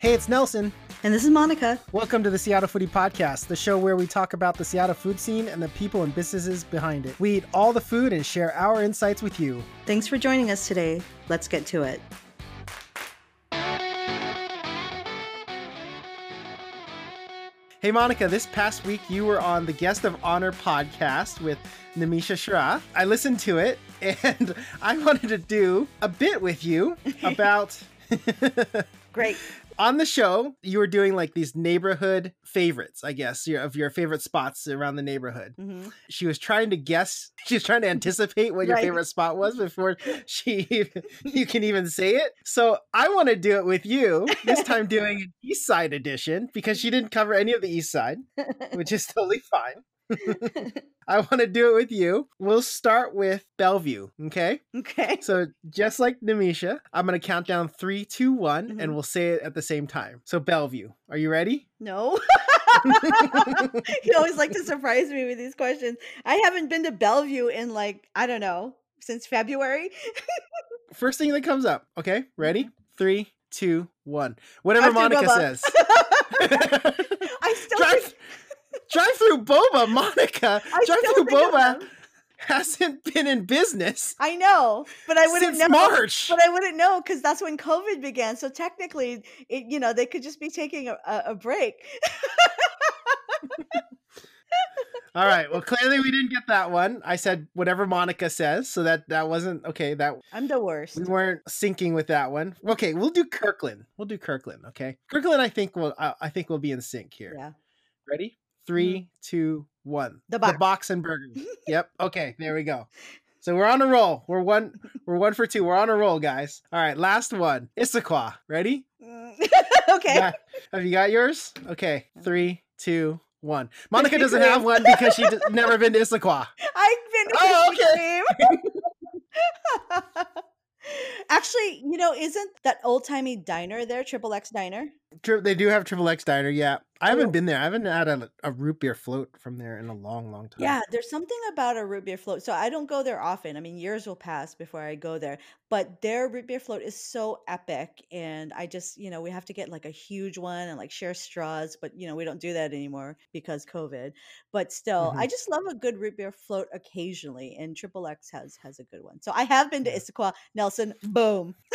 Hey, it's Nelson. And this is Monica. Welcome to the Seattle Foodie Podcast, the show where we talk about the Seattle food scene and the people and businesses behind it. We eat all the food and share our insights with you. Thanks for joining us today. Let's get to it. Hey, Monica, this past week you were on the Guest of Honor podcast with Namisha Shra. I listened to it and I wanted to do a bit with you about. Great on the show, you were doing like these neighborhood favorites, I guess, of your favorite spots around the neighborhood. Mm-hmm. She was trying to guess, she was trying to anticipate what your right. favorite spot was before she you can even say it. So I want to do it with you this time, doing an East Side edition because she didn't cover any of the East Side, which is totally fine. I want to do it with you. We'll start with Bellevue. Okay. Okay. So just like Namisha, I'm gonna count down three, two, one, mm-hmm. and we'll say it at the same time. So Bellevue, are you ready? No. you always like to surprise me with these questions. I haven't been to Bellevue in like I don't know since February. First thing that comes up. Okay. Ready? Mm-hmm. Three, two, one. Whatever Monica says. I still. Drive- Drive through boba, Monica. Drive through boba hasn't been in business. I know, but I wouldn't know. March. But I wouldn't know because that's when COVID began. So technically, it, you know, they could just be taking a, a break. All right. Well, clearly we didn't get that one. I said whatever Monica says, so that that wasn't okay. That I'm the worst. We weren't syncing with that one. Okay, we'll do Kirkland. We'll do Kirkland. Okay, Kirkland. I think will I, I think we'll be in sync here. Yeah. Ready? Three, mm-hmm. two, one. The box. The box and burgers. yep. Okay. There we go. So we're on a roll. We're one. We're one for two. We're on a roll, guys. All right. Last one. Issaquah. Ready? okay. Yeah. Have you got yours? Okay. Three, two, one. Monica doesn't have one because she's never been to Issaquah. I've been to oh, okay. Actually, you know, isn't that old timey diner there, Triple X Diner? They do have Triple X Diner, yeah. I haven't been there. I haven't had a, a root beer float from there in a long, long time. Yeah, there's something about a root beer float. So I don't go there often. I mean, years will pass before I go there. But their root beer float is so epic. And I just, you know, we have to get like a huge one and like share straws. But, you know, we don't do that anymore because COVID. But still, mm-hmm. I just love a good root beer float occasionally. And Triple X has has a good one. So I have been to Issaquah. Nelson, boom.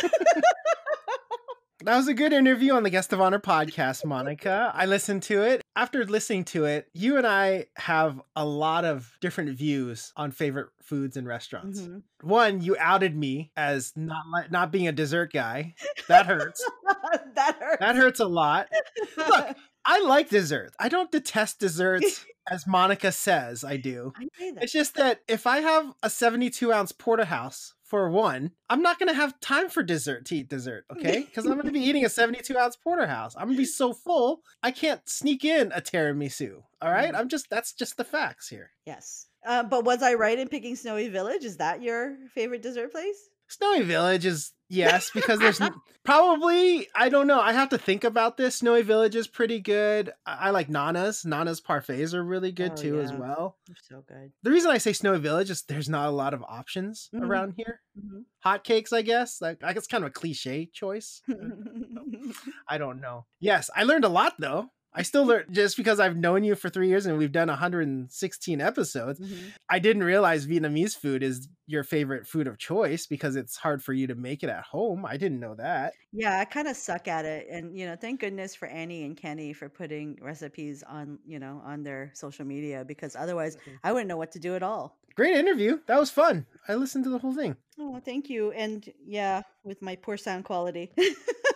That was a good interview on the Guest of Honor podcast, Monica. I listened to it. After listening to it, you and I have a lot of different views on favorite foods and restaurants. Mm-hmm. One, you outed me as not not being a dessert guy. That hurts. that hurts. That hurts a lot. Look, I like desserts. I don't detest desserts as Monica says I do. I it's just that if I have a 72 ounce porterhouse for one, I'm not to have time for dessert to eat dessert, okay? Because I'm to be eating a 72 ounce porterhouse. I'm to be so full, I can't sneak in a tiramisu. All right? mm. I'm just, that's just the facts here. Yes. Uh, but was I right in picking Snowy Village? Is that your favorite dessert place? Snowy Village is yes because there's probably I don't know. I have to think about this. Snowy Village is pretty good. I, I like Nana's. Nana's parfaits are really good oh, too yeah. as well. They're so good. The reason I say Snowy Village is there's not a lot of options mm-hmm. around here. Mm-hmm. Hotcakes, I guess. Like I guess kind of a cliche choice. I don't know. Yes, I learned a lot though. I still learn just because I've known you for three years and we've done 116 episodes. Mm-hmm. I didn't realize Vietnamese food is your favorite food of choice because it's hard for you to make it at home. I didn't know that. Yeah, I kind of suck at it. And, you know, thank goodness for Annie and Kenny for putting recipes on, you know, on their social media because otherwise mm-hmm. I wouldn't know what to do at all. Great interview. That was fun. I listened to the whole thing. Oh, thank you. And yeah, with my poor sound quality.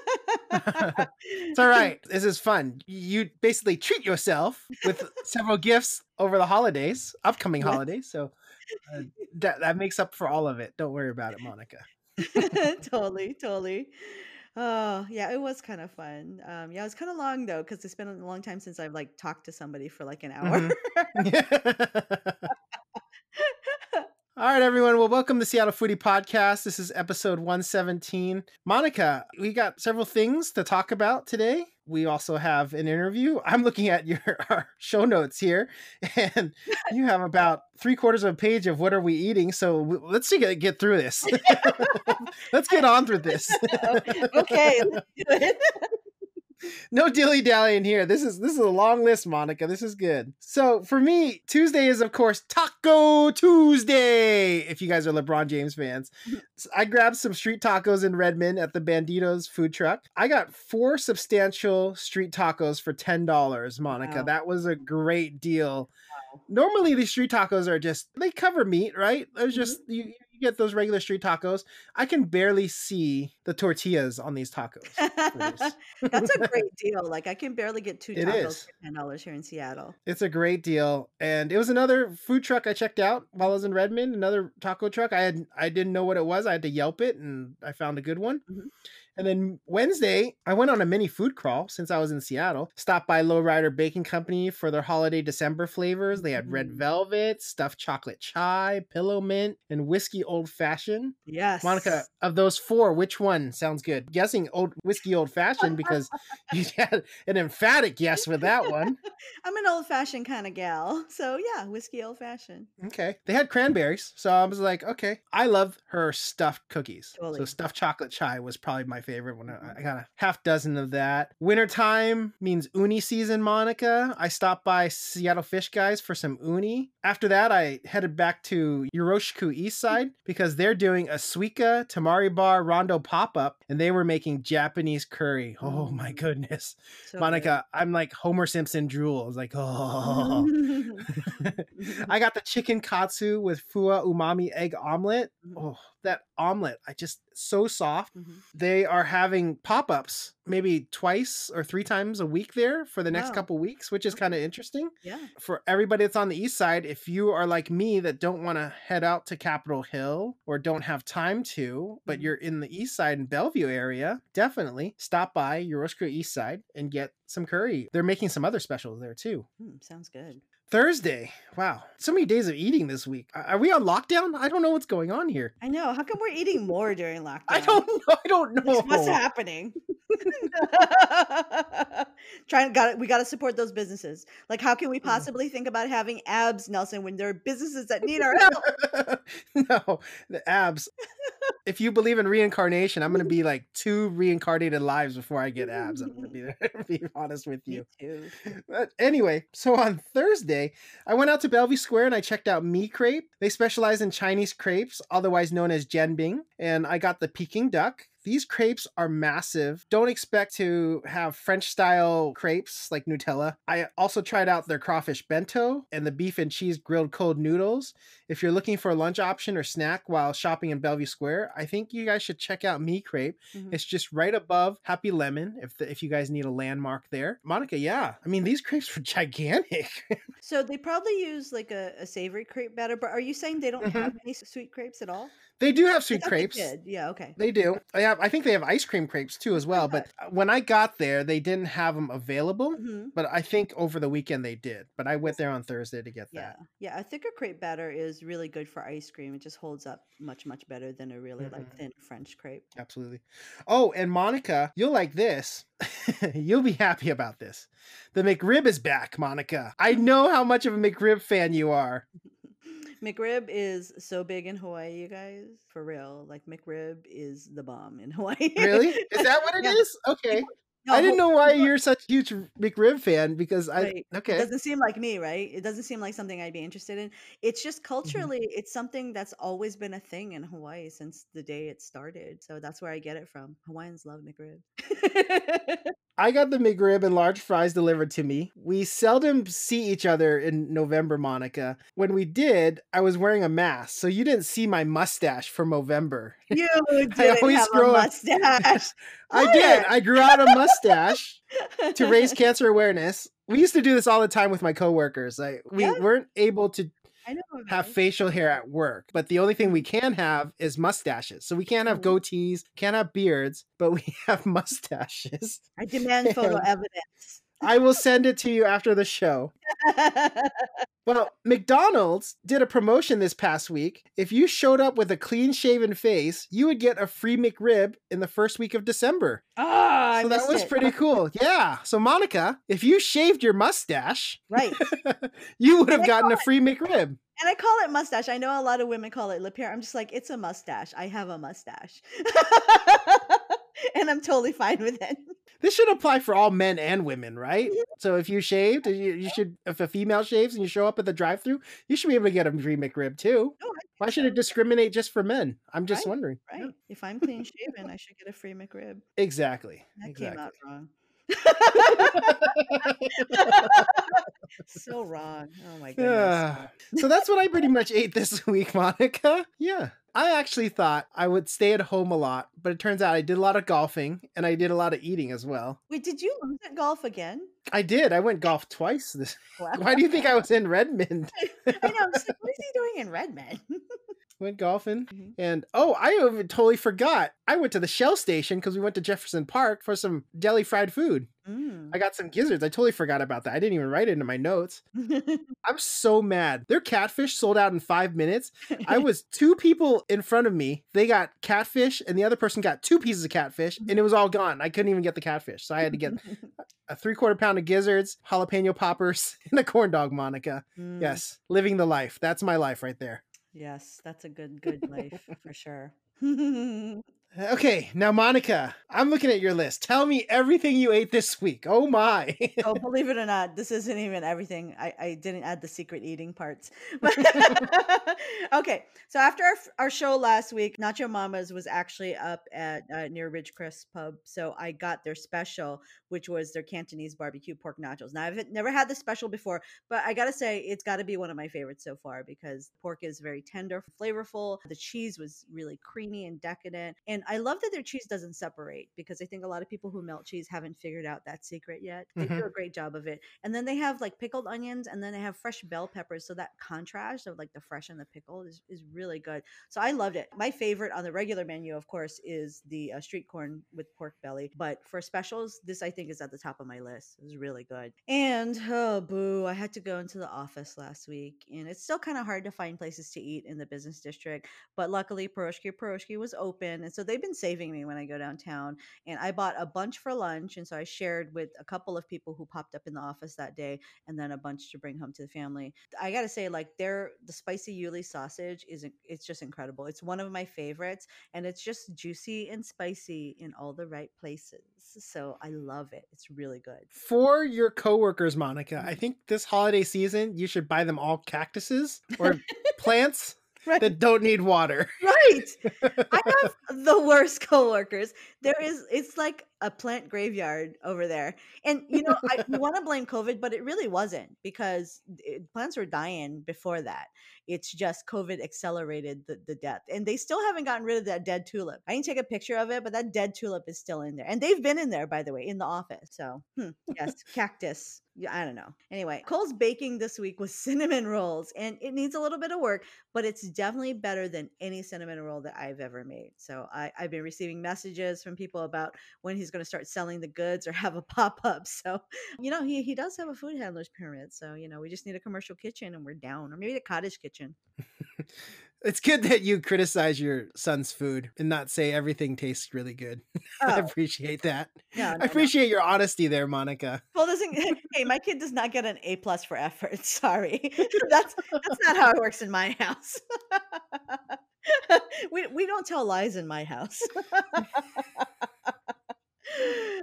it's all right. This is fun. You basically treat yourself with several gifts over the holidays, upcoming holidays. So uh, that that makes up for all of it. Don't worry about it, Monica. totally, totally. Oh, yeah, it was kind of fun. Um, yeah, it was kind of long though because it's been a long time since I've like talked to somebody for like an hour. Mm-hmm. All right, everyone. Well, welcome to Seattle Foodie Podcast. This is episode 117. Monica, we got several things to talk about today. We also have an interview. I'm looking at your show notes here, and you have about three quarters of a page of what are we eating. So let's get get through this. let's get on through this. okay, no dilly dallying here. This is this is a long list, Monica. This is good. So for me, Tuesday is of course Taco Tuesday. If you guys are LeBron James fans, so I grabbed some street tacos in Redmond at the Banditos food truck. I got four substantial street tacos for ten dollars, Monica. Wow. That was a great deal. Normally, these street tacos are just they cover meat, right? There's just mm-hmm. You, get those regular street tacos, I can barely see the tortillas on these tacos. That's a great deal. Like I can barely get two tacos for ten dollars here in Seattle. It's a great deal, and it was another food truck I checked out while I was in Redmond. Another taco truck. I had I didn't know what it was. I had to Yelp it, and I found a good one. Mm-hmm. And then Wednesday, I went on a mini food crawl since I was in Seattle. Stopped by Lowrider Baking Company for their holiday December flavors. They had red mm. velvet, stuffed chocolate chai, pillow mint, and whiskey old fashioned. Yes. Monica, of those four, which one sounds good? Guessing old whiskey old fashioned because you had an emphatic yes with that one. I'm an old fashioned kind of gal. So yeah, whiskey old fashioned. Okay. They had cranberries. So I was like, okay. I love her stuffed cookies. Totally. So stuffed chocolate chai was probably my favorite one. Mm-hmm. I got a half dozen of that. Wintertime means uni season, Monica. I stopped by Seattle Fish Guys for some uni. After that, I headed back to Yoroshiku East mm-hmm. Side because they're doing a Suika Tamari Bar Rondo pop up and they were making Japanese curry. Oh mm-hmm. my mm. goodness. So Monica, good. I'm like Homer Simpson drool. I was like, oh. I got the chicken katsu with fua umami egg omelet. Oh, that omelet. I just so soft. Mm-hmm. They are having pop-ups maybe twice or three times a week there for the next wow. couple weeks, which is kind of interesting. Yeah. For everybody that's on the east side, if you are like me that don't want to head out to Capitol Hill or don't have time to, but mm-hmm. you're in the east side in Bellevue area, definitely stop by Yoroshiku East Side and get some curry. They're making some other specials there too. Mm, sounds good. Thursday. Wow. So many days of eating this week. Are we on lockdown? I don't know what's going on here. I know. How come we're eating more during lockdown? I don't know. I don't know. What's happening? Trying got we got to support those businesses. Like how can we possibly think about having abs, Nelson, when there are businesses that need our help? no, the abs. if you believe in reincarnation, I'm going to be like two reincarnated lives before I get abs. I'm going to be, be honest with you. But anyway, so on Thursday, I went out to Bellevue Square and I checked out Me Crepe. They specialize in Chinese crepes, otherwise known as jianbing, and I got the Peking duck these crepes are massive. Don't expect to have French style crepes like Nutella. I also tried out their crawfish bento and the beef and cheese grilled cold noodles. If you're looking for a lunch option or snack while shopping in Bellevue Square, I think you guys should check out Me Crepe. Mm-hmm. It's just right above Happy Lemon if the, if you guys need a landmark there. Monica, yeah. I mean, these crepes were gigantic. so they probably use like a, a, savory crepe batter, but are you saying they don't mm-hmm. have any sweet crepes at all? They do have sweet crepes. Yeah, okay. They do. I have. I think they have ice cream crepes too as well. But when I got there, they didn't have them available. Mm-hmm. But I think over the weekend they did. But I went there on Thursday to get yeah. that. Yeah, a thicker crepe batter is really good for ice cream. It just holds up much much better than a really mm-hmm. like thin French crepe. Absolutely. Oh, and Monica, you'll like this. you'll be happy about this. The McRib is back, Monica. I know how much of a McRib fan you are. McRib is so big in Hawaii, you guys. For real. Like McRib is the bomb in Hawaii. really? Is that what it yeah. is? Okay. No, I didn't know why you're such a huge McRib fan because I right. okay. It doesn't seem like me, right? It doesn't seem like something I'd be interested in. It's just mm-hmm. culturally, mm-hmm. it's something that's always been a thing in Hawaii since the day it started. So that's where I get it from. Hawaiians love McRib. I got the McRib and large fries delivered to me. We seldom see each other in November, Monica. When we did, I was wearing a mask, so you didn't see my mustache for November. You didn't have a mustache. I did. I grew out a mustache to raise cancer awareness. We used to do this all the time with my coworkers. Like we yeah. weren't able to have facial hair at work, but the only thing we can have is mustaches. So we can't have mm-hmm. goatees, can't have beards, but we have mustaches. I demand photo evidence. I will send it to you after the show. well, McDonald's did a promotion this past week. If you showed up with a clean shaven face, you would get a free McRib in the first week of December. Oh, so that was it. pretty cool. Yeah. So Monica, if you shaved your mustache, right, you would have gotten a free McRib. And I call it mustache. I know a lot of women call it lip hair. I'm just like, it's a mustache. I have a mustache. and I'm totally fine with it. this should apply for all men and women, right? Mm-hmm. So if you shaved, you, you should if a female shaves and you show up at the drive-through, you should be able to get a free McRib too. Oh, Why should it discriminate just for men? I'm just right, wondering. Right. Yeah. If I'm clean shaven, I should get a free McRib. Exactly. That exactly. came out wrong. So wrong. Oh my goodness. Yeah. So that's what I pretty much ate this week, Monica. Yeah. I actually thought I would stay at home a lot, but it turns out I did a lot of golfing and I did a lot of eating as well. Wait, did you lose at golf again? I did. I went golf twice. This. Wow. Why do you think I was in Redmond? I know. I like, what is he doing in Redmond? Went golfing. Mm-hmm. And oh, I totally forgot. I went to the Shell station because we went to Jefferson Park for some deli fried food. Mm. I got some gizzards. I totally forgot about that. I didn't even write it into my notes. I'm so mad. Their catfish sold out in five minutes. I was two people in front of me. They got catfish, and the other person got two pieces of catfish, and it was all gone. I couldn't even get the catfish. So I had to get a three quarter pound of gizzards, jalapeno poppers, and a corn dog, Monica. Mm. Yes, living the life. That's my life right there. Yes, that's a good good life for sure. Okay, now Monica, I'm looking at your list. Tell me everything you ate this week. Oh my. oh, believe it or not, this isn't even everything. I, I didn't add the secret eating parts. okay, so after our, our show last week, Nacho Mama's was actually up at uh, near Ridgecrest Pub. So I got their special, which was their Cantonese barbecue pork nachos. Now, I've never had the special before, but I gotta say, it's gotta be one of my favorites so far because pork is very tender, flavorful. The cheese was really creamy and decadent. And and I love that their cheese doesn't separate because I think a lot of people who melt cheese haven't figured out that secret yet. They mm-hmm. do a great job of it. And then they have like pickled onions and then they have fresh bell peppers. So that contrast of like the fresh and the pickle is, is really good. So I loved it. My favorite on the regular menu, of course, is the uh, street corn with pork belly. But for specials, this I think is at the top of my list. It was really good. And oh, boo, I had to go into the office last week and it's still kind of hard to find places to eat in the business district. But luckily, Piroshky Piroshky was open. And so they've been saving me when I go downtown. And I bought a bunch for lunch. And so I shared with a couple of people who popped up in the office that day and then a bunch to bring home to the family. I got to say, like, their, the spicy Yuli sausage is, it's just incredible. It's one of my favorites and it's just juicy and spicy in all the right places. So I love it. It's really good. For your coworkers, Monica, I think this holiday season, you should buy them all cactuses or plants right. that don't need water. Right. I have the worst coworkers. There is it's like a plant graveyard over there. And you know, I want to blame COVID, but it really wasn't because it, plants were dying before that. It's just COVID accelerated the, the death. And they still haven't gotten rid of that dead tulip. I didn't take a picture of it, but that dead tulip is still in there. And they've been in there, by the way, in the office. So, hmm, yes, cactus. Yeah, I don't know. Anyway, Cole's baking this week was cinnamon rolls, and it needs a little bit of work, but it's definitely better than any cinnamon roll that I've ever made. So I, I've been receiving messages from people about when he's going to start selling the goods or have a pop up. So, you know, he, he does have a food handler's permit. So, you know, we just need a commercial kitchen and we're down, or maybe a cottage kitchen. it's good that you criticize your son's food and not say everything tastes really good. Oh. I appreciate that. No, no, I appreciate no. your honesty there, Monica. Well, doesn't hey, my kid does not get an A plus for effort. Sorry, that's that's not how it works in my house. we we don't tell lies in my house.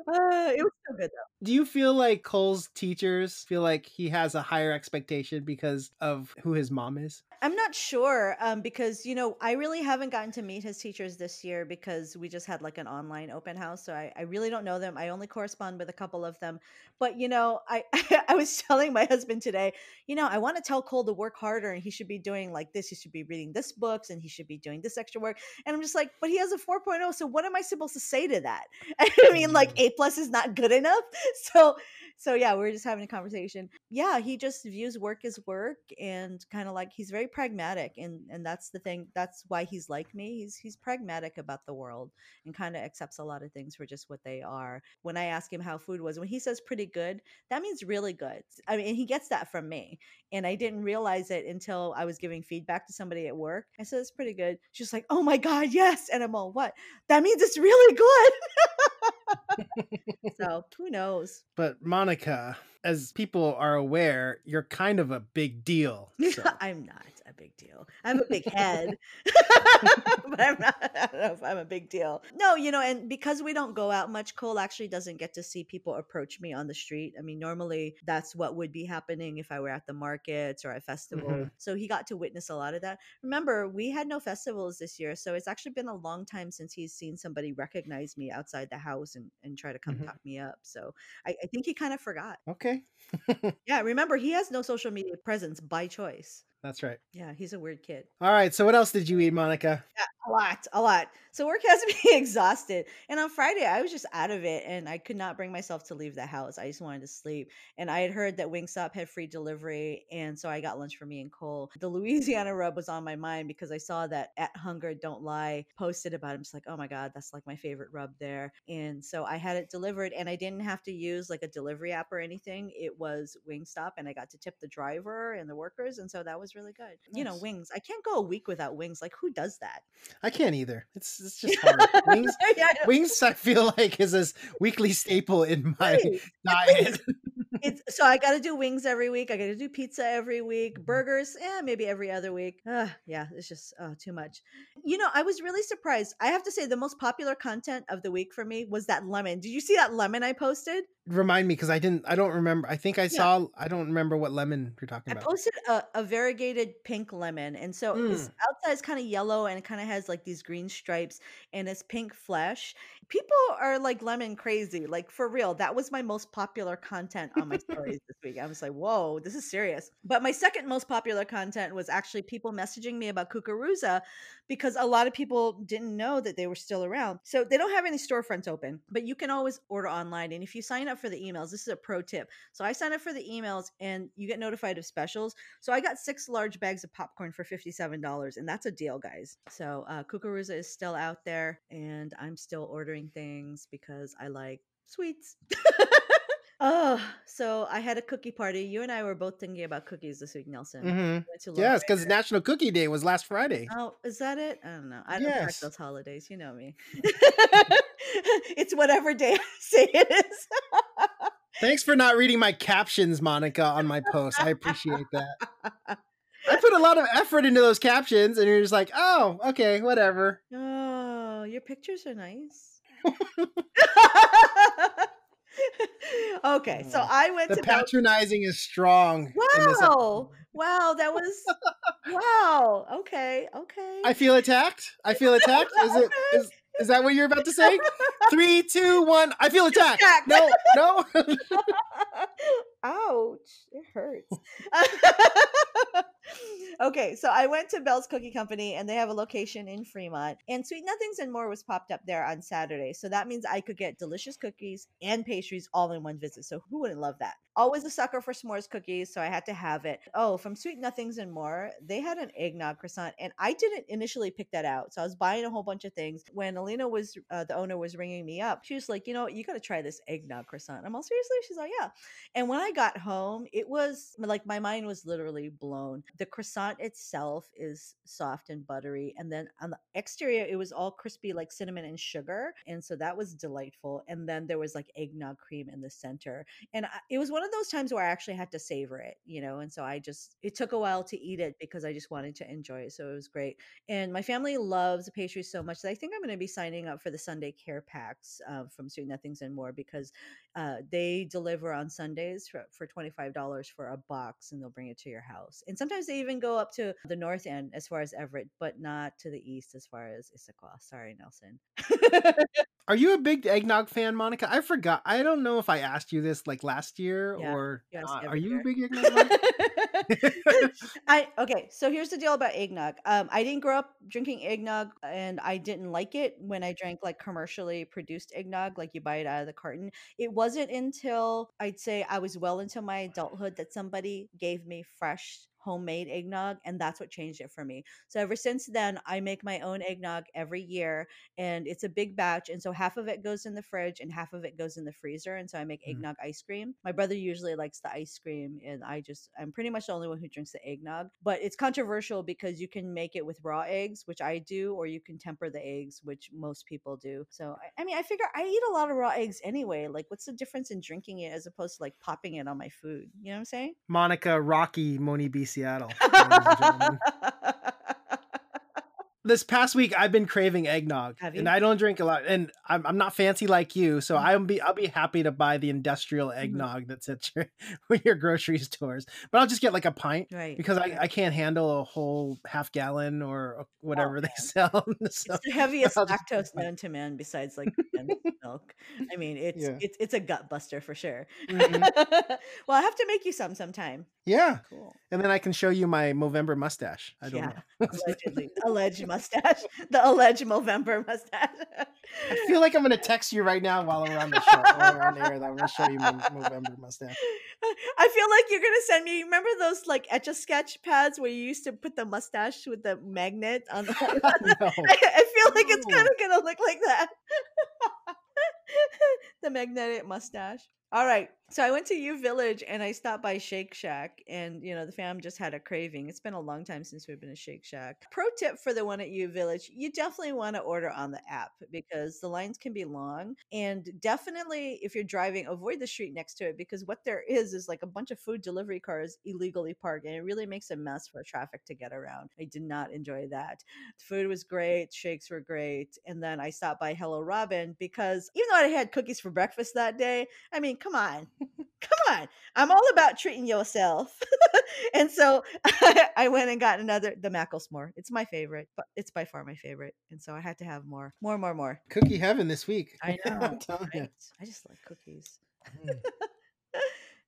Uh, it was so good though. Do you feel like Cole's teachers feel like he has a higher expectation because of who his mom is? I'm not sure um, because you know I really haven't gotten to meet his teachers this year because we just had like an online open house, so I, I really don't know them. I only correspond with a couple of them, but you know I I was telling my husband today, you know I want to tell Cole to work harder and he should be doing like this. He should be reading this books and he should be doing this extra work. And I'm just like, but he has a 4.0, so what am I supposed to say to that? I mean, like mm. A plus is not good enough, so so yeah, we are just having a conversation. Yeah, he just views work as work and kind of like he's very pragmatic and and that's the thing. That's why he's like me. He's he's pragmatic about the world and kind of accepts a lot of things for just what they are. When I ask him how food was, when he says pretty good, that means really good. I mean, he gets that from me. And I didn't realize it until I was giving feedback to somebody at work. I said it's pretty good. She's like, "Oh my god, yes." And I'm all, "What? That means it's really good." so who knows? But Monica, as people are aware, you're kind of a big deal. So. I'm not. Big deal. I'm a big head, but I'm not. I don't know if I'm a big deal. No, you know, and because we don't go out much, Cole actually doesn't get to see people approach me on the street. I mean, normally that's what would be happening if I were at the markets or a festival. Mm-hmm. So he got to witness a lot of that. Remember, we had no festivals this year, so it's actually been a long time since he's seen somebody recognize me outside the house and, and try to come mm-hmm. talk me up. So I, I think he kind of forgot. Okay. yeah, remember he has no social media presence by choice. That's right. Yeah, he's a weird kid. All right. So what else did you eat, Monica? Yeah, a lot, a lot. So work has me exhausted. And on Friday, I was just out of it and I could not bring myself to leave the house. I just wanted to sleep. And I had heard that Wingstop had free delivery. And so I got lunch for me and Cole. The Louisiana rub was on my mind because I saw that at Hunger Don't Lie posted about it. I'm just like, oh my God, that's like my favorite rub there. And so I had it delivered and I didn't have to use like a delivery app or anything. It was Wingstop and I got to tip the driver and the workers. And so that was really good. Nice. You know, wings. I can't go a week without wings. Like, who does that? I can't either. It's it's just hard. wings, yeah, I wings, I feel like is a weekly staple in my right. diet. it's so I got to do wings every week. I got to do pizza every week. Mm-hmm. Burgers, yeah, maybe every other week. Uh, yeah, it's just uh, too much. You know, I was really surprised. I have to say, the most popular content of the week for me was that lemon. Did you see that lemon I posted? Remind me because I didn't. I don't remember. I think I yeah. saw. I don't remember what lemon you're talking about. I posted a, a variegated pink lemon, and so mm. it's outside is kind of yellow and it kind of has like these green stripes and it's pink flesh. People are like lemon crazy, like for real. That was my most popular content on my stories this week. I was like, whoa, this is serious. But my second most popular content was actually people messaging me about Kukuruza because a lot of people didn't know that they were still around. So they don't have any storefronts open, but you can always order online. And if you sign up for the emails, this is a pro tip. So I signed up for the emails and you get notified of specials. So I got six large bags of popcorn for $57, and that's a deal, guys. So uh, Kukuruza is still out there, and I'm still ordering things because I like sweets. Oh, so I had a cookie party. You and I were both thinking about cookies this week, Nelson. Mm-hmm. Yes, because National Cookie Day was last Friday. Oh, is that it? I don't know. I don't yes. those holidays. You know me. it's whatever day I say it is. Thanks for not reading my captions, Monica, on my post. I appreciate that. I put a lot of effort into those captions, and you're just like, oh, okay, whatever. Oh, your pictures are nice. okay, so mm. I went the to patronizing is strong. Wow. Wow, that was wow. Okay, okay. I feel attacked. I feel attacked. Is it is is that what you're about to say? Three, two, one. I feel attacked. attacked. No, no. Ouch! It hurts. Okay, so I went to Bell's Cookie Company and they have a location in Fremont. And Sweet Nothings and More was popped up there on Saturday. So that means I could get delicious cookies and pastries all in one visit. So who wouldn't love that? Always a sucker for s'mores cookies, so I had to have it. Oh, from Sweet Nothings and More, they had an eggnog croissant, and I didn't initially pick that out. So I was buying a whole bunch of things. When Alina was, uh, the owner was ringing me up, she was like, you know, you got to try this eggnog croissant. I'm all seriously? She's like, yeah. And when I got home, it was like my mind was literally blown. The croissant itself is soft and buttery, and then on the exterior, it was all crispy like cinnamon and sugar, and so that was delightful. And then there was like eggnog cream in the center, and I, it was one of those times where I actually had to savor it, you know. And so I just it took a while to eat it because I just wanted to enjoy it. So it was great. And my family loves pastries so much that I think I'm going to be signing up for the Sunday care packs uh, from Sweet Nothings and More because uh, they deliver on Sundays for, for $25 for a box and they'll bring it to your house. And sometimes they even go up to the north end as far as Everett, but not to the east as far as Issaquah. Sorry, Nelson. Are you a big eggnog fan, Monica? I forgot. I don't know if I asked you this like last year yeah, or uh, are you a big eggnog I okay, so here's the deal about eggnog. Um, I didn't grow up drinking eggnog and I didn't like it when I drank like commercially produced eggnog, like you buy it out of the carton. It wasn't until I'd say I was well into my adulthood that somebody gave me fresh homemade eggnog and that's what changed it for me. So ever since then i make my own eggnog every year and it's a big batch and so half of it goes in the fridge and half of it goes in the freezer and so i make mm. eggnog ice cream. My brother usually likes the ice cream and i just i'm pretty much the only one who drinks the eggnog but it's controversial because you can make it with raw eggs which i do or you can temper the eggs which most people do. So i, I mean i figure i eat a lot of raw eggs anyway like what's the difference in drinking it as opposed to like popping it on my food? You know what i'm saying? Monica rocky moni bc Seattle. this past week I've been craving eggnog, and I don't drink a lot, and I'm, I'm not fancy like you, so mm-hmm. I'll be I'll be happy to buy the industrial mm-hmm. eggnog mm-hmm. that's at your, your grocery stores, but I'll just get like a pint, right? Because I, I can't handle a whole half gallon or whatever oh, they sell. so, it's the heaviest lactose known to man, besides like milk. I mean, it's yeah. it's it's a gut buster for sure. Mm-hmm. well, I have to make you some sometime. Yeah, cool. And then I can show you my Movember mustache. I don't yeah, know. allegedly, alleged mustache, the alleged Movember mustache. I feel like I'm going to text you right now while we're on the show, while we're on air. that I'm going to show you my Movember mustache. I feel like you're going to send me. Remember those like etch a sketch pads where you used to put the mustache with the magnet on the. no. I, I, feel like it's kind of going to look like that. the magnetic mustache. All right. So I went to U Village and I stopped by Shake Shack, and you know the fam just had a craving. It's been a long time since we've been to Shake Shack. Pro tip for the one at U Village: you definitely want to order on the app because the lines can be long, and definitely if you're driving, avoid the street next to it because what there is is like a bunch of food delivery cars illegally parked, and it really makes a mess for traffic to get around. I did not enjoy that. The food was great, shakes were great, and then I stopped by Hello Robin because even though I had cookies for breakfast that day, I mean, come on come on i'm all about treating yourself. And so I, went and got another the Mackles'more it's my favorite but it's by far my favorite and so i had to have more more more more. Cookie heaven this week i know right? i just like cookies. Mm.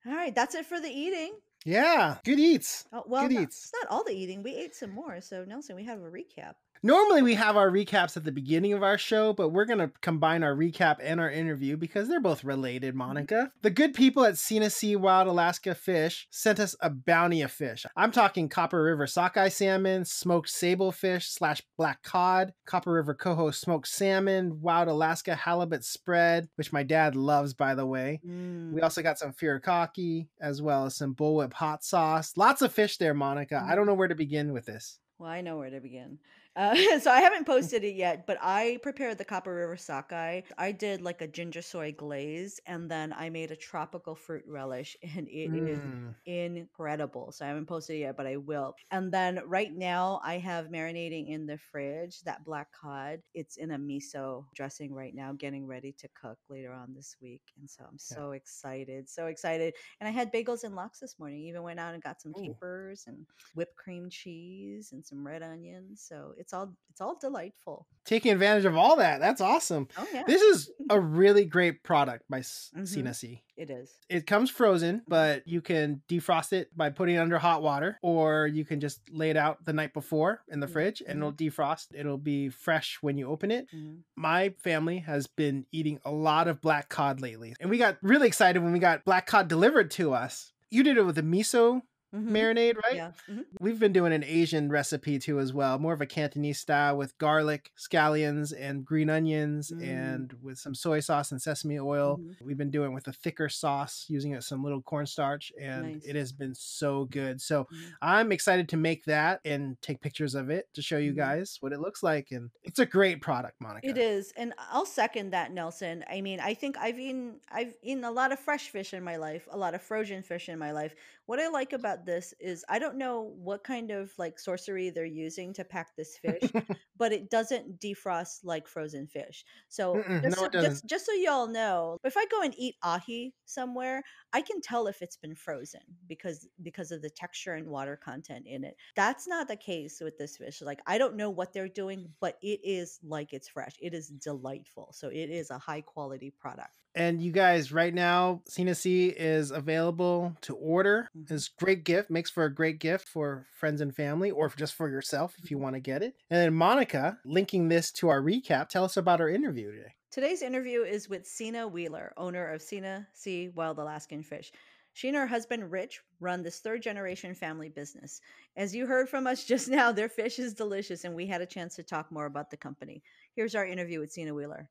all right that's it for the eating. Yeah good eats oh, well good eats. it's not all the eating we ate some more so nelson we have a recap Normally we have our recaps at the beginning of our show, but we're going to combine our recap and our interview because they're both related, mm-hmm. Monica. The good people at Sena Sea Wild Alaska Fish sent us a bounty of fish. I'm talking Copper River sockeye salmon, smoked sablefish slash black cod, Copper River coho smoked salmon, wild Alaska halibut spread, which my dad loves, by the way. Mm. We also got some furikake as well as some bullwhip hot sauce. Lots of fish there, Monica. Mm. I don't know where to begin with this. Well, I know where to begin. Uh, so I haven't posted it yet, but I prepared the Copper River sockeye. I did like a ginger soy glaze, and then I made a tropical fruit relish, and it mm. is incredible. So I haven't posted it yet, but I will. And then right now I have marinating in the fridge that black cod. It's in a miso dressing right now, getting ready to cook later on this week, and so I'm so yeah. excited, so excited. And I had bagels and lox this morning. Even went out and got some capers and whipped cream cheese and some red onions. So it's all it's all delightful. Taking advantage of all that. That's awesome. Oh yeah. This is a really great product by mm-hmm. It is. It comes frozen, but you can defrost it by putting it under hot water, or you can just lay it out the night before in the mm-hmm. fridge and it'll mm-hmm. defrost. It'll be fresh when you open it. Mm-hmm. My family has been eating a lot of black cod lately, and we got really excited when we got black cod delivered to us. You did it with a miso Mm-hmm. marinade, right? Yeah. Mm-hmm. We've been doing an Asian recipe too as well, more of a Cantonese style with garlic, scallions, and green onions, mm. and with some soy sauce and sesame oil. Mm-hmm. We've been doing with a thicker sauce, using some little cornstarch, and nice. it has been so good. So mm-hmm. I'm excited to make that and take pictures of it to show you mm-hmm. guys what it looks like, and it's a great product, Monica. It is, and I'll second that, Nelson. I mean, I think I've eaten I've eaten a lot of fresh fish in my life, a lot of frozen fish in my life. What I like about this is I don't know what kind of like sorcery they're using to pack this fish, but it doesn't defrost like frozen fish. So just, no, so, just, just so y'all know, if I go and eat ahi somewhere, I can tell if it's been frozen because because of the texture and water content in it. That's not the case with this fish. Like I don't know what they're doing, but it is like it's fresh. It is delightful. So it is a high quality product. And you guys, right now, Sena Sea is available to order. Mm-hmm. It's great gift, makes for a great gift for friends and family, or just for yourself if you mm-hmm. want to get it. And then Monica, linking this to our recap, tell us about our interview today. Today's interview is with Sena Wheeler, owner of Sena Sea Wild Alaskan Fish. She and her husband Rich run this third generation family business. As you heard from us just now, their fish is delicious, and we had a chance to talk more about the company. Here's our interview with Sena Wheeler.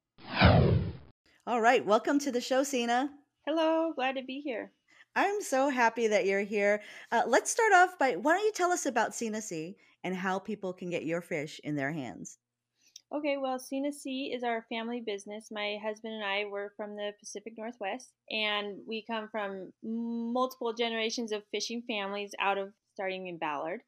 All right, welcome to the show, Sena. Hello, glad to be here. I'm so happy that you're here. Uh, let's start off by why don't you tell us about Sena Sea and how people can get your fish in their hands? Okay, well, Sena Sea is our family business. My husband and I were from the Pacific Northwest, and we come from multiple generations of fishing families out of starting in Ballard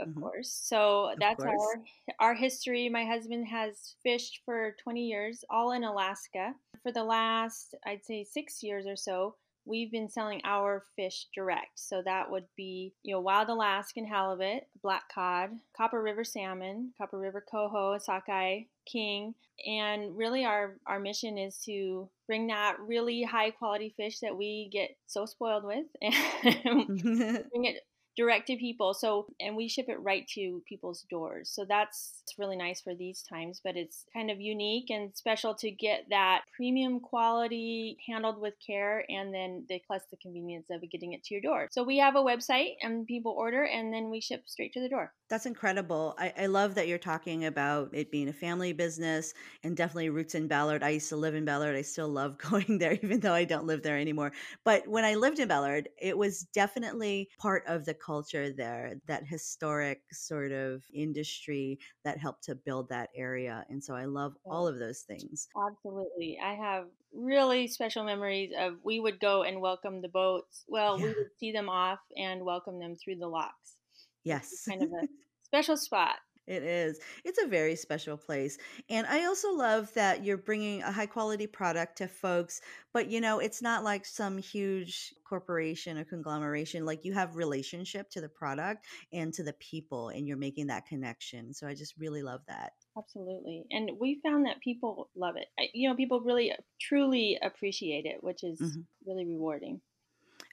of Mhm. course. So Of that's course. our our history. My husband has fished for 20 years, all in Alaska. For the last, I'd say, six years or so, we've been selling our fish direct. So that would be, you know, wild Alaskan halibut, black cod, Copper River salmon, Copper River coho, sockeye, king, and really our our mission is to bring that really high quality fish that we get so spoiled with and bring it direct to people so and we ship it right to people's doors so that's it's really nice for these times but it's kind of unique and special to get that premium quality handled with care and then the plus the convenience of getting it to your door so we have a website and people order and then we ship straight to the door That's incredible. I, I love that you're talking about it being a family business and definitely roots in Ballard. I used to live in Ballard. I still love going there, even though I don't live there anymore. But when I lived in Ballard, it was definitely part of the culture there, that historic sort of industry that helped to build that area. And so I love all of those things. Absolutely. I have really special memories of we would go and welcome the boats. Well, we would see them off and welcome them through the locks. Yes. Kind of a special spot. It is. It's a very special place. And I also love that you're bringing a high quality product to folks, but you know, it's not like some huge corporation or conglomeration. Like you have relationship to the product and to the people and you're making that connection. So I just really love that. Absolutely. And we found that people love it. You know, people really truly appreciate it, which is Mhm. really rewarding.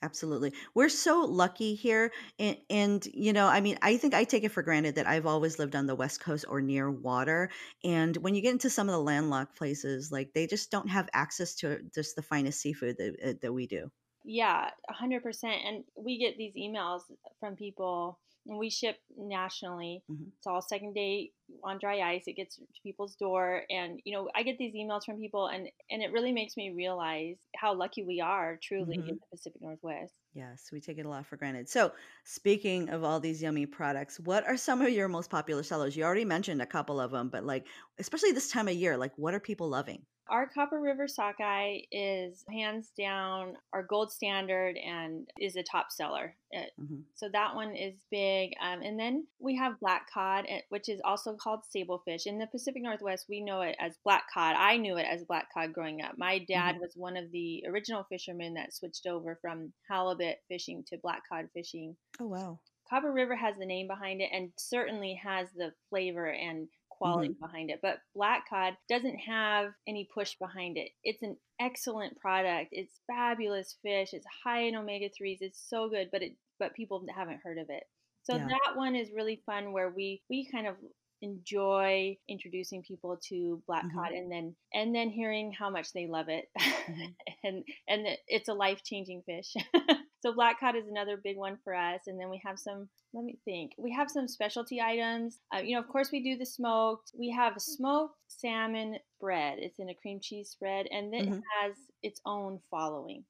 Absolutely. We're so lucky here. And, and, you know, I mean, I think I take it for granted that I've always lived on the West Coast or near water. And when you get into some of the landlocked places, like they just don't have access to just the finest seafood that, uh, that we do. Yeah, a hundred percent. And we get these emails from people, we ship nationally. Mhm. It's all second day on dry ice. It gets to people's door, and you know, I get these emails from people, and and it really makes me realize how lucky we are, truly, Mhm. in the Pacific Northwest. Yes, we take it a lot for granted. So, speaking of all these yummy products, what are some of your most popular sellers? You already mentioned a couple of them, but like, especially this time of year, like, what are people loving? Our Copper River sockeye is hands down our gold standard and is a top seller. It- hmm so that one is big. Um, and then we have black cod, eh, which is also called sablefish. In the Pacific Northwest, we know it as black cod. I knew it as black cod growing up. My dad was one of the original fishermen that switched over from halibut fishing to black cod fishing. Oh, wow. Copper River has the name behind it and certainly has the flavor and quality behind it. But black cod doesn't have any push behind it. It's an excellent product. It's fabulous fish. It's high in omega threes. It's so good, but it but people haven't heard of it. So Yeah. that one is really fun where we we kind of enjoy introducing people to black Mhm. cod and then and then hearing how much they love it Mhm. and and it's a life-changing fish so black cod is another big one for us and then we have some let me think we have some specialty items uh, you know of course we do the smoked we have a smoked salmon bread it's in a cream cheese spread and then it has its own following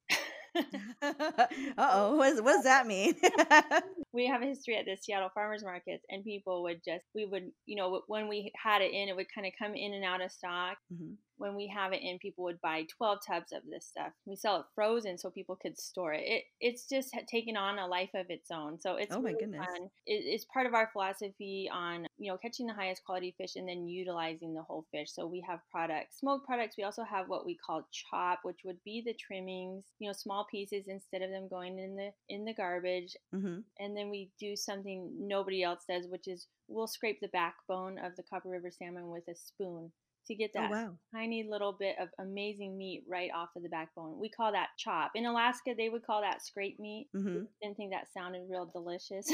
uh oh, what, does- what does that mean? we have a history at the Seattle farmers markets, and people would just, we would, you know, when we had it in, it would kind of come in and out of stock. Mhm. When we have it in, people would buy 12 tubs of this stuff. We sell it frozen so people could store it. it it's just taken on a life of its own. So it's Oh my really goodness. fun. It, it's part of our philosophy on, you know, catching the highest quality fish and then utilizing the whole fish. So we have products, smoked products. We also have what we call chop, which would be the trimmings, you know, small pieces instead of them going in the in the garbage hmm and then we do something nobody else does, which is we'll scrape the backbone of the Copper River salmon with a spoon to get Oh, that wow. tiny little bit of amazing meat right off of the backbone. We call that chop. In Alaska, they would call that scrape meat. hmm Didn't think that sounded real delicious.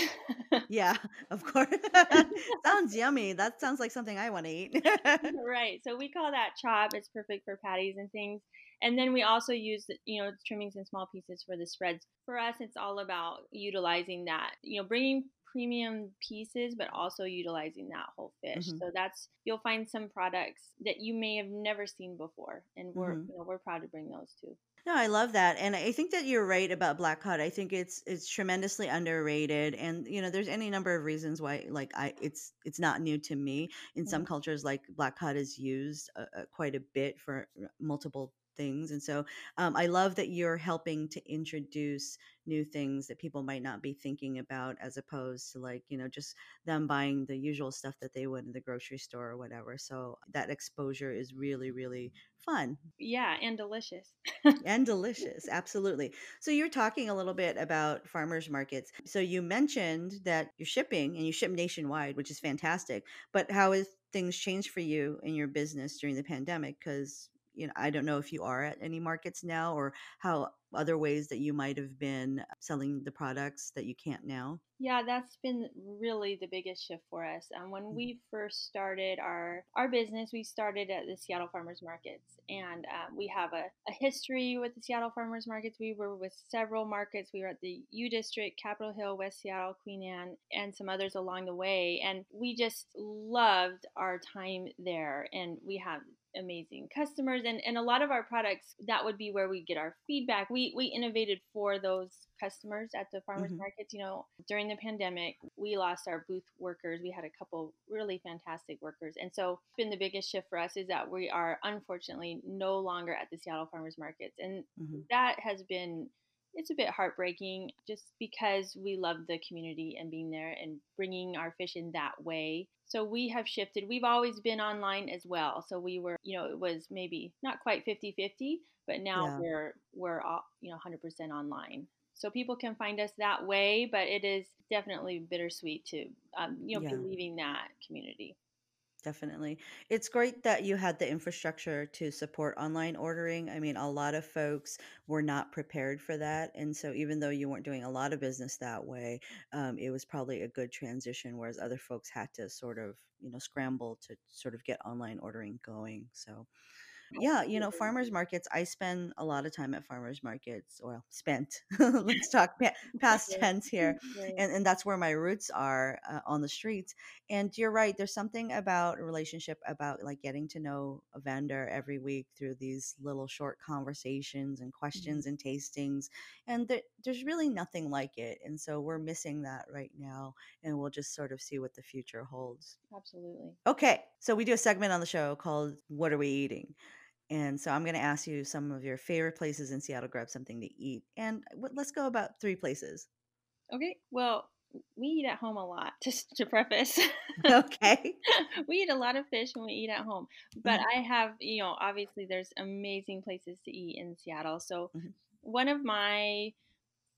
Yeah, of course. sounds yummy. That sounds like something I want to eat. right. So we call that chop. It's perfect for patties and things. And then we also use, you know, trimmings and small pieces for the spreads. For us, it's all about utilizing that, you know, bringing premium pieces, but also utilizing that whole fish. Mhm. So that's you'll find some products that you may have never seen before, and we're Mhm. you know we're proud to bring those too. No, I love that, and I think that you're right about black cod. I think it's it's tremendously underrated, and you know, there's any number of reasons why. Like, I it's it's not new to me. In some Mhm. cultures, like black cod is used uh, uh, quite a bit for uh, multiple things. And so um, I love that you're helping to introduce new things that people might not be thinking about as opposed to like, you know, just them buying the usual stuff that they would in the grocery store or whatever. So that exposure is really, really fun. Yeah, and delicious. and delicious. Absolutely. So you're talking a little bit about farmers markets. So you mentioned that you're shipping and you ship nationwide, which is fantastic. But how has things changed for you in your business during the pandemic? Because you know, I don't know if you are at any markets now or how other ways that you might have been selling the products that you can't now? Yeah, that's been really the biggest shift for us. And um, when mm-hmm. we first started our our business, we started at the Seattle Farmers Markets, and um, we have a, a history with the Seattle Farmers Markets. We were with several markets. We were at the U District, Capitol Hill, West Seattle, Queen Anne, and some others along the way. And we just loved our time there. And we have amazing customers and, and a lot of our products that would be where we get our feedback we we innovated for those customers at the farmers mm-hmm. markets you know during the pandemic we lost our booth workers we had a couple really fantastic workers and so been the biggest shift for us is that we are unfortunately no longer at the seattle farmers markets and mm-hmm. that has been it's a bit heartbreaking just because we love the community and being there and bringing our fish in that way. So we have shifted. We've always been online as well. So we were, you know, it was maybe not quite 50-50, but now yeah. we're we're all, you know, 100% online. So people can find us that way, but it is definitely bittersweet to um, you know, yeah. leaving that community definitely. It's great that you had the infrastructure to support online ordering. I mean, a lot of folks were not prepared for that. And so, even though you weren't doing a lot of business that way, um, it was probably a good transition, whereas other folks had to sort of, you know, scramble to sort of get online ordering going. So, yeah, you know, farmers markets, I spend a lot of time at farmers markets. Well, spent. Let's talk pa- past tense here. And, and that's where my roots are uh, on the streets. And you're right. There's something about a relationship about like getting to know a vendor every week through these little short conversations and mm-hmm. questions mm-hmm. and tastings. And there, there's really nothing like it. And so we're missing that right now. And we'll just sort of see what the future holds. Absolutely. Okay. So we do a segment on the show called What Are We Eating? And so I'm going to ask you some of your favorite places in Seattle, grab something to eat. And let's go about three places. Okay. Well, we eat at home a lot, just to preface. Okay. we eat a lot of fish when we eat at home. But mm-hmm. I have, you know, obviously there's amazing places to eat in Seattle. So mm-hmm. one of my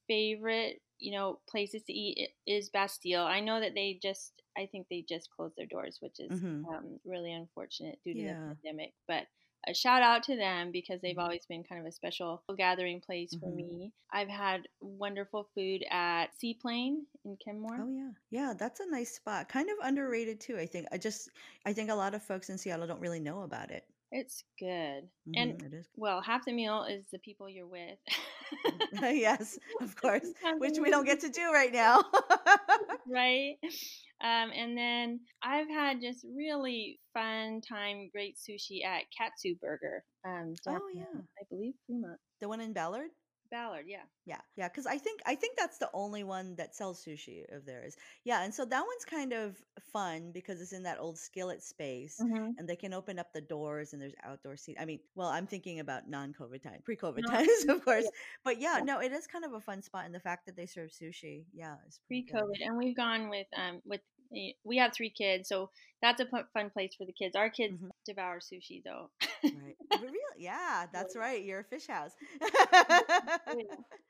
favorite, you know, places to eat is Bastille. I know that they just, I think they just closed their doors, which is mm-hmm. um, really unfortunate due to yeah. the pandemic. But a shout out to them because they've mm-hmm. always been kind of a special gathering place for mm-hmm. me. I've had wonderful food at Seaplane in Kenmore. Oh yeah. Yeah, that's a nice spot. Kind of underrated too, I think. I just I think a lot of folks in Seattle don't really know about it. It's good. Mm-hmm, and it is. well, half the meal is the people you're with. yes, of course, which we don't get to do right now. right. Um, and then I've had just really fun time, great sushi at Katsu Burger. Um, oh yeah, I believe Fremont. The one in Ballard. Ballard, yeah. Yeah, yeah, because I think I think that's the only one that sells sushi of theirs. Yeah, and so that one's kind of fun because it's in that old skillet space, mm-hmm. and they can open up the doors and there's outdoor seat. I mean, well, I'm thinking about non-COVID time, pre-COVID no. times, of course. Yeah. But yeah, yeah, no, it is kind of a fun spot, and the fact that they serve sushi, yeah, is pre-COVID, and we've gone with um with we have three kids, so that's a fun place for the kids. Our kids mm-hmm. devour sushi though. right. Really? Yeah, that's right. You're a fish house.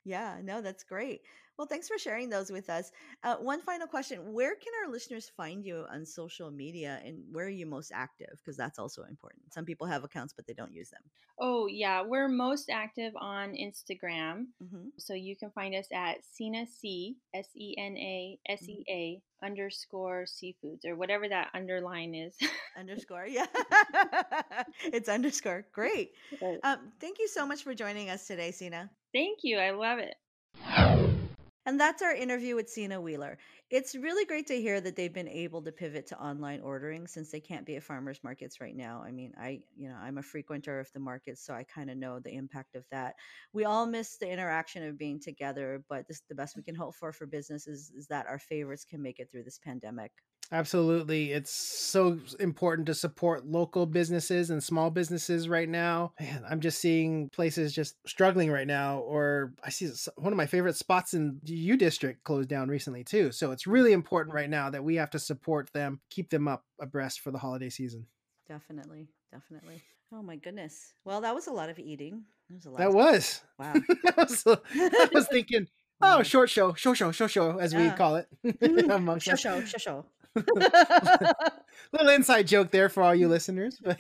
yeah, no, that's great. Well, thanks for sharing those with us. Uh, one final question Where can our listeners find you on social media and where are you most active? Because that's also important. Some people have accounts, but they don't use them. Oh, yeah. We're most active on Instagram. Mm-hmm. So you can find us at Sena Sea, S E N A S E A mm-hmm. underscore seafoods or whatever that underline is. underscore, yeah. it's underscore. Great. Um, thank you so much for joining us today, Sena. Thank you. I love it. And that's our interview with Sena Wheeler. It's really great to hear that they've been able to pivot to online ordering since they can't be at farmers markets right now. I mean, I, you know, I'm a frequenter of the markets, so I kind of know the impact of that. We all miss the interaction of being together, but this the best we can hope for for business is, is that our favorites can make it through this pandemic. Absolutely. It's so important to support local businesses and small businesses right now. Man, I'm just seeing places just struggling right now. Or I see one of my favorite spots in U District closed down recently, too. So it's really important right now that we have to support them, keep them up abreast for the holiday season. Definitely. Definitely. Oh my goodness. Well, that was a lot of eating. That was. That was. Wow. that was, I was thinking, oh, short show, show show, show show, as yeah. we call it. show show, show show. Little inside joke there for all you listeners.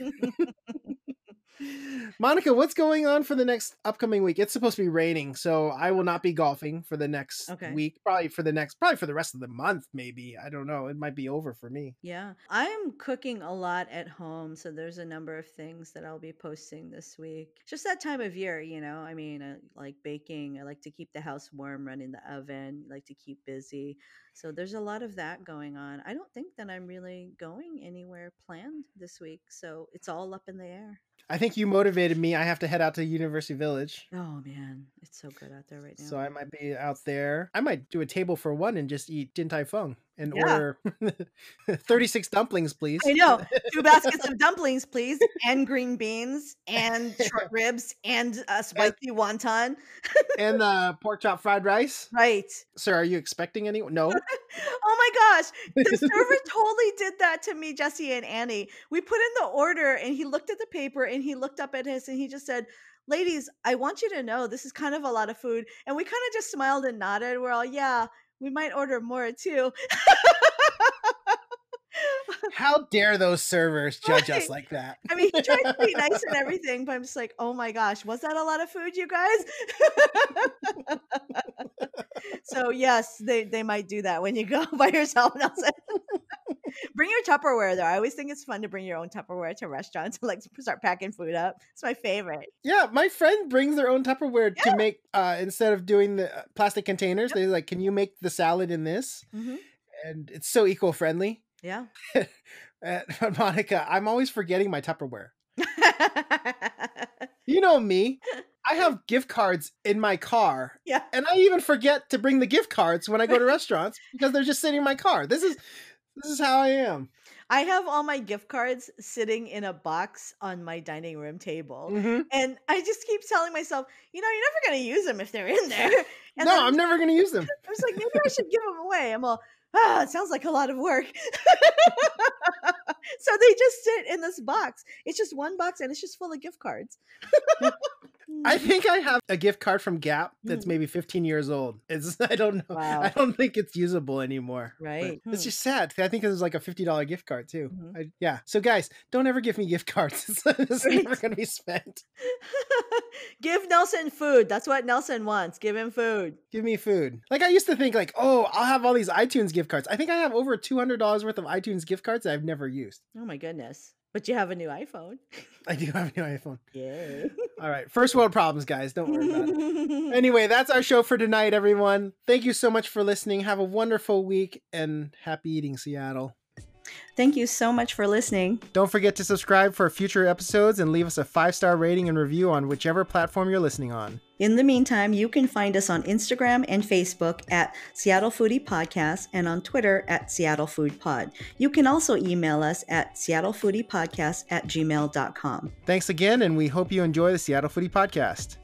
Monica, what's going on for the next upcoming week? It's supposed to be raining, so I will not be golfing for the next okay. week. Probably for the next, probably for the rest of the month, maybe. I don't know. It might be over for me. Yeah. I'm cooking a lot at home, so there's a number of things that I'll be posting this week. Just that time of year, you know. I mean, I like baking. I like to keep the house warm, running the oven, I like to keep busy. So there's a lot of that going on. I don't think that I'm really going anywhere planned this week. So it's all up in the air. I think you motivated me. I have to head out to University Village. Oh man, it's so good out there right now. So I might be out there. I might do a table for one and just eat Din Tai Fung and yeah. order 36 dumplings, please. I know. Two baskets of dumplings, please, and green beans and short ribs and a spicy and, wonton. and uh, pork chop fried rice. Right. Sir, are you expecting any? No. oh my gosh. The server totally did that to me, Jesse and Annie. We put in the order and he looked at the paper and he looked up at his and he just said, Ladies, I want you to know this is kind of a lot of food. And we kind of just smiled and nodded. We're all, yeah, we might order more too. How dare those servers judge right. us like that? I mean, he tried to be nice and everything, but I'm just like, oh my gosh, was that a lot of food, you guys? so yes, they they might do that when you go by yourself, Nelson. Bring your Tupperware though. I always think it's fun to bring your own Tupperware to restaurants and like start packing food up. It's my favorite. Yeah, my friend brings their own Tupperware yeah. to make uh, instead of doing the uh, plastic containers. Yep. They like, can you make the salad in this? Mm-hmm. And it's so eco friendly. Yeah. but Monica, I'm always forgetting my Tupperware. you know me. I have gift cards in my car. Yeah. And I even forget to bring the gift cards when I go to restaurants because they're just sitting in my car. This is this is how I am. I have all my gift cards sitting in a box on my dining room table. Mm-hmm. And I just keep telling myself, you know, you're never going to use them if they're in there. And no, I'm never going to use them. I was like, maybe I should give them away. I'm all, ah, it sounds like a lot of work. so they just sit in this box. It's just one box and it's just full of gift cards. I think I have a gift card from Gap that's mm. maybe 15 years old. It's I don't know. Wow. I don't think it's usable anymore. Right. Hmm. It's just sad. I think it was like a $50 gift card too. Mm-hmm. I, yeah. So guys, don't ever give me gift cards. it's, it's right. never going to be spent. give Nelson food. That's what Nelson wants. Give him food. Give me food. Like I used to think like, "Oh, I'll have all these iTunes gift cards." I think I have over $200 worth of iTunes gift cards that I've never used. Oh my goodness. But you have a new iPhone. I do have a new iPhone. Yeah. All right. First world problems, guys. Don't worry about it. anyway, that's our show for tonight, everyone. Thank you so much for listening. Have a wonderful week and happy eating, Seattle. Thank you so much for listening. Don't forget to subscribe for future episodes and leave us a five star rating and review on whichever platform you're listening on. In the meantime, you can find us on Instagram and Facebook at Seattle Foodie Podcast and on Twitter at Seattle Food Pod. You can also email us at Seattle Foodie Podcast at gmail.com. Thanks again, and we hope you enjoy the Seattle Foodie Podcast.